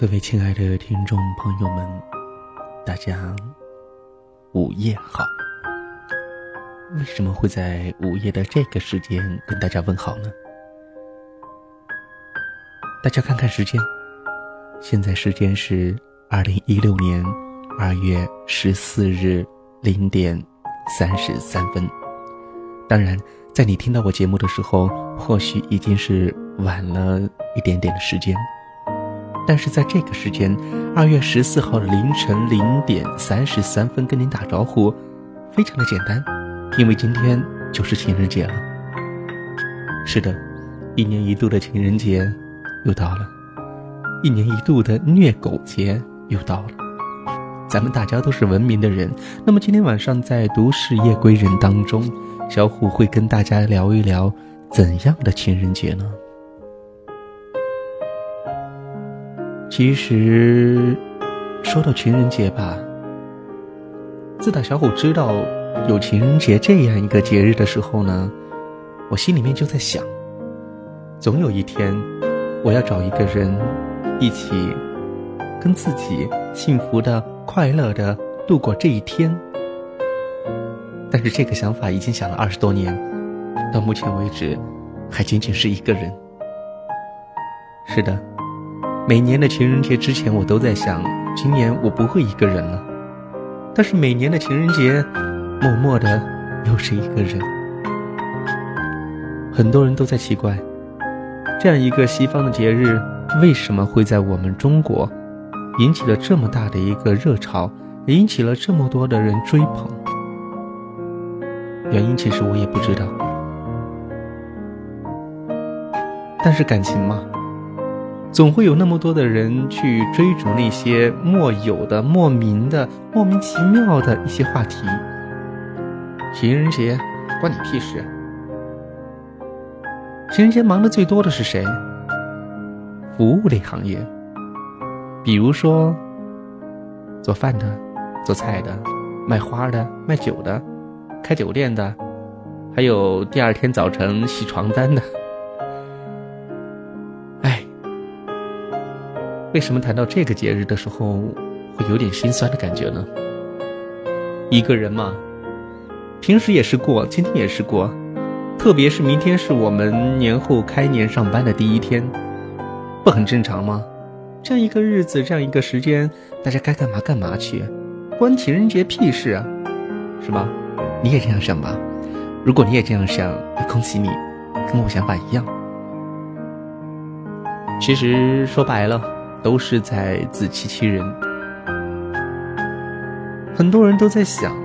各位亲爱的听众朋友们，大家午夜好。为什么会在午夜的这个时间跟大家问好呢？大家看看时间，现在时间是二零一六年二月十四日零点三十三分。当然，在你听到我节目的时候，或许已经是晚了一点点的时间。但是在这个时间，二月十四号的凌晨零点三十三分跟您打招呼，非常的简单，因为今天就是情人节了。是的，一年一度的情人节又到了，一年一度的虐狗节又到了。咱们大家都是文明的人，那么今天晚上在《都市夜归人》当中，小虎会跟大家聊一聊怎样的情人节呢？其实，说到情人节吧，自打小虎知道有情人节这样一个节日的时候呢，我心里面就在想，总有一天，我要找一个人，一起跟自己幸福的、快乐的度过这一天。但是这个想法已经想了二十多年，到目前为止，还仅仅是一个人。是的。每年的情人节之前，我都在想，今年我不会一个人了。但是每年的情人节，默默的又是一个人。很多人都在奇怪，这样一个西方的节日，为什么会在我们中国引起了这么大的一个热潮，引起了这么多的人追捧？原因其实我也不知道。但是感情嘛。总会有那么多的人去追逐那些莫有的、莫名的、莫名其妙的一些话题。情人节关你屁事！情人节忙的最多的是谁？服务类行业，比如说做饭的、做菜的、卖花的、卖酒的、开酒店的，还有第二天早晨洗床单的。为什么谈到这个节日的时候，会有点心酸的感觉呢？一个人嘛，平时也是过，今天也是过，特别是明天是我们年后开年上班的第一天，不很正常吗？这样一个日子，这样一个时间，大家该干嘛干嘛去，关情人节屁事啊，是吧？你也这样想吧？如果你也这样想，那恭喜你，跟我想法一样。其实说白了。都是在自欺欺人。很多人都在想，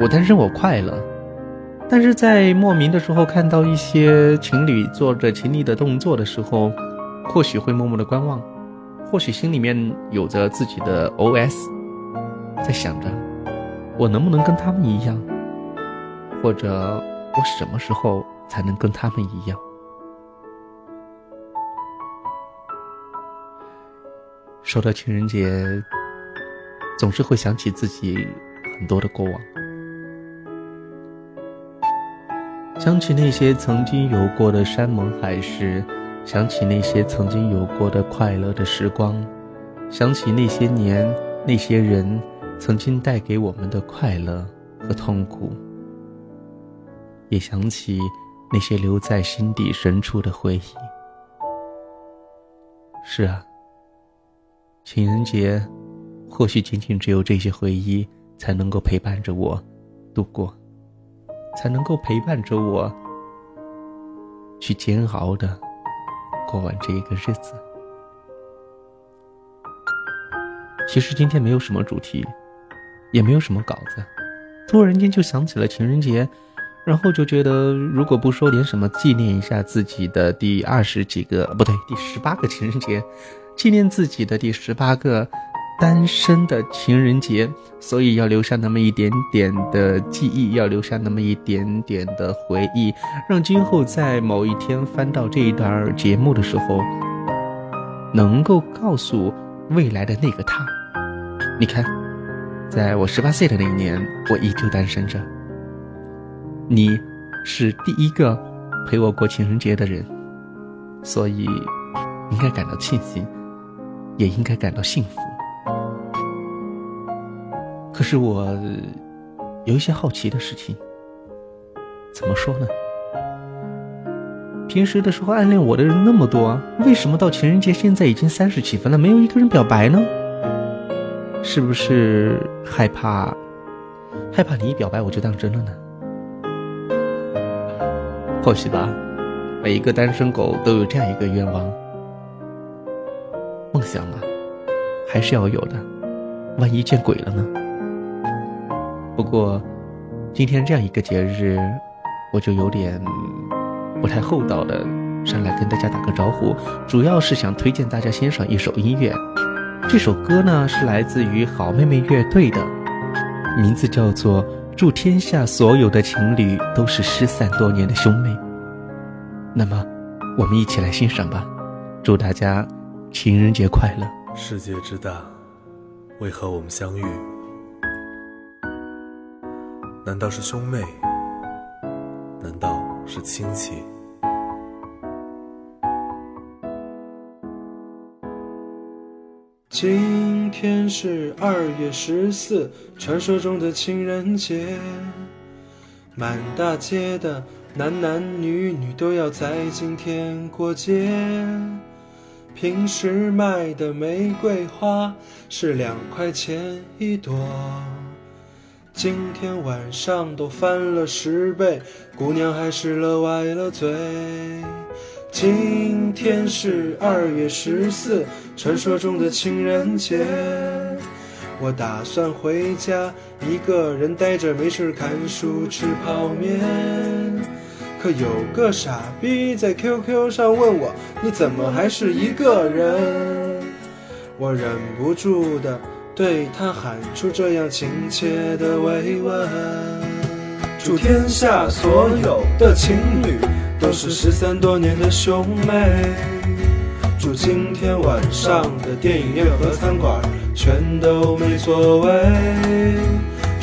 我单身我快乐，但是在莫名的时候看到一些情侣做着情侣的动作的时候，或许会默默的观望，或许心里面有着自己的 OS，在想着，我能不能跟他们一样，或者我什么时候才能跟他们一样？说到情人节，总是会想起自己很多的过往，想起那些曾经有过的山盟海誓，想起那些曾经有过的快乐的时光，想起那些年那些人曾经带给我们的快乐和痛苦，也想起那些留在心底深处的回忆。是啊。情人节，或许仅仅只有这些回忆才能够陪伴着我度过，才能够陪伴着我去煎熬的过完这一个日子。其实今天没有什么主题，也没有什么稿子，突然间就想起了情人节，然后就觉得如果不说点什么纪念一下自己的第二十几个，不对，第十八个情人节。纪念自己的第十八个单身的情人节，所以要留下那么一点点的记忆，要留下那么一点点的回忆，让今后在某一天翻到这一段节目的时候，能够告诉未来的那个他：你看，在我十八岁的那一年，我依旧单身着。你是第一个陪我过情人节的人，所以应该感到庆幸。也应该感到幸福。可是我有一些好奇的事情，怎么说呢？平时的时候暗恋我的人那么多，为什么到情人节现在已经三十几分了，没有一个人表白呢？是不是害怕？害怕你一表白我就当真了呢？或许吧，每一个单身狗都有这样一个愿望，梦想嘛，还是要有的。万一见鬼了呢？不过，今天这样一个节日，我就有点。不太厚道的上来跟大家打个招呼，主要是想推荐大家欣赏一首音乐。这首歌呢是来自于好妹妹乐队的，名字叫做《祝天下所有的情侣都是失散多年的兄妹》。那么，我们一起来欣赏吧。祝大家情人节快乐！世界之大，为何我们相遇？难道是兄妹？难道？是亲戚。今天是二月十四，传说中的情人节。满大街的男男女女都要在今天过节。平时卖的玫瑰花是两块钱一朵。今天晚上都翻了十倍，姑娘还是乐歪了嘴。今天是二月十四，传说中的情人节。我打算回家，一个人呆着没事看书吃泡面。可有个傻逼在 QQ 上问我，你怎么还是一个人？我忍不住的。对他喊出这样亲切的慰问，祝天下所有的情侣都是失散多年的兄妹，祝今天晚上的电影院和餐馆全都没座位，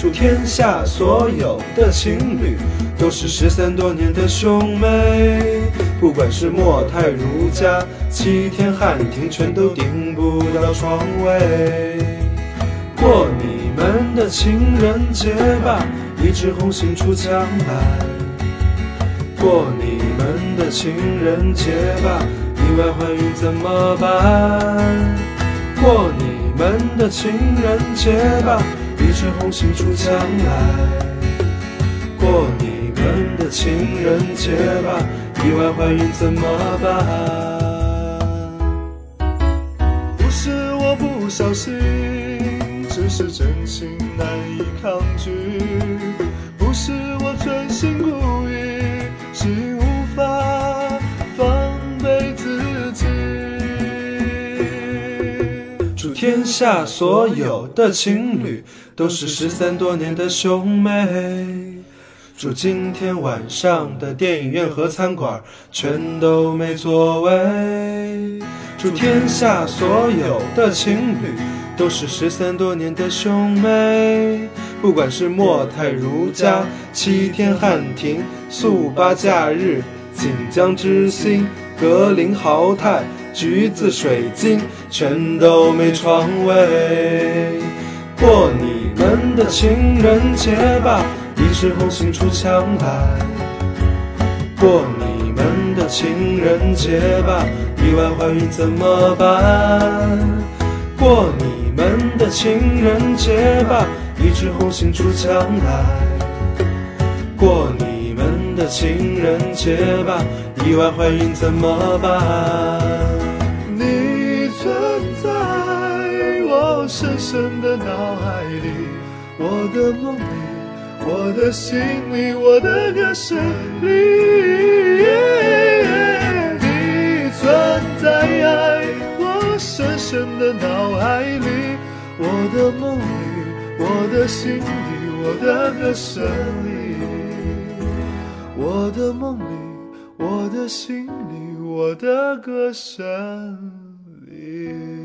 祝天下所有的情侣都是失散多年的兄妹，不管是莫泰如家、七天汉庭，全都订不到床位。过你们的情人节吧，一枝红杏出墙来。过你们的情人节吧，意外怀孕怎么办？过你们的情人节吧，是红杏出墙来。过你们的情人节吧，意外怀孕怎么办？不是我不小心。只是真心难以抗拒，不是我存心故意，是无法防备自己。祝天下所有的情侣都是失散多年的兄妹，祝今天晚上的电影院和餐馆全都没座位，祝天下所有的情侣。都是失散多年的兄妹，不管是莫泰如家、七天汉庭、速八假日、锦江之星、格林豪泰、橘子水晶，全都没床位。过你们的情人节吧，一枝红杏出墙来。过你们的情人节吧，意外怀孕怎么办？过你。们的情人节吧，一枝红杏出墙来。过你们的情人节吧，意外怀孕怎么办？深深的脑海里，我的梦里，我的心里，我的歌声里。你存在我深深的脑海里。我的梦里，我的心里，我的歌声里。我的梦里，我的心里，我的歌声里。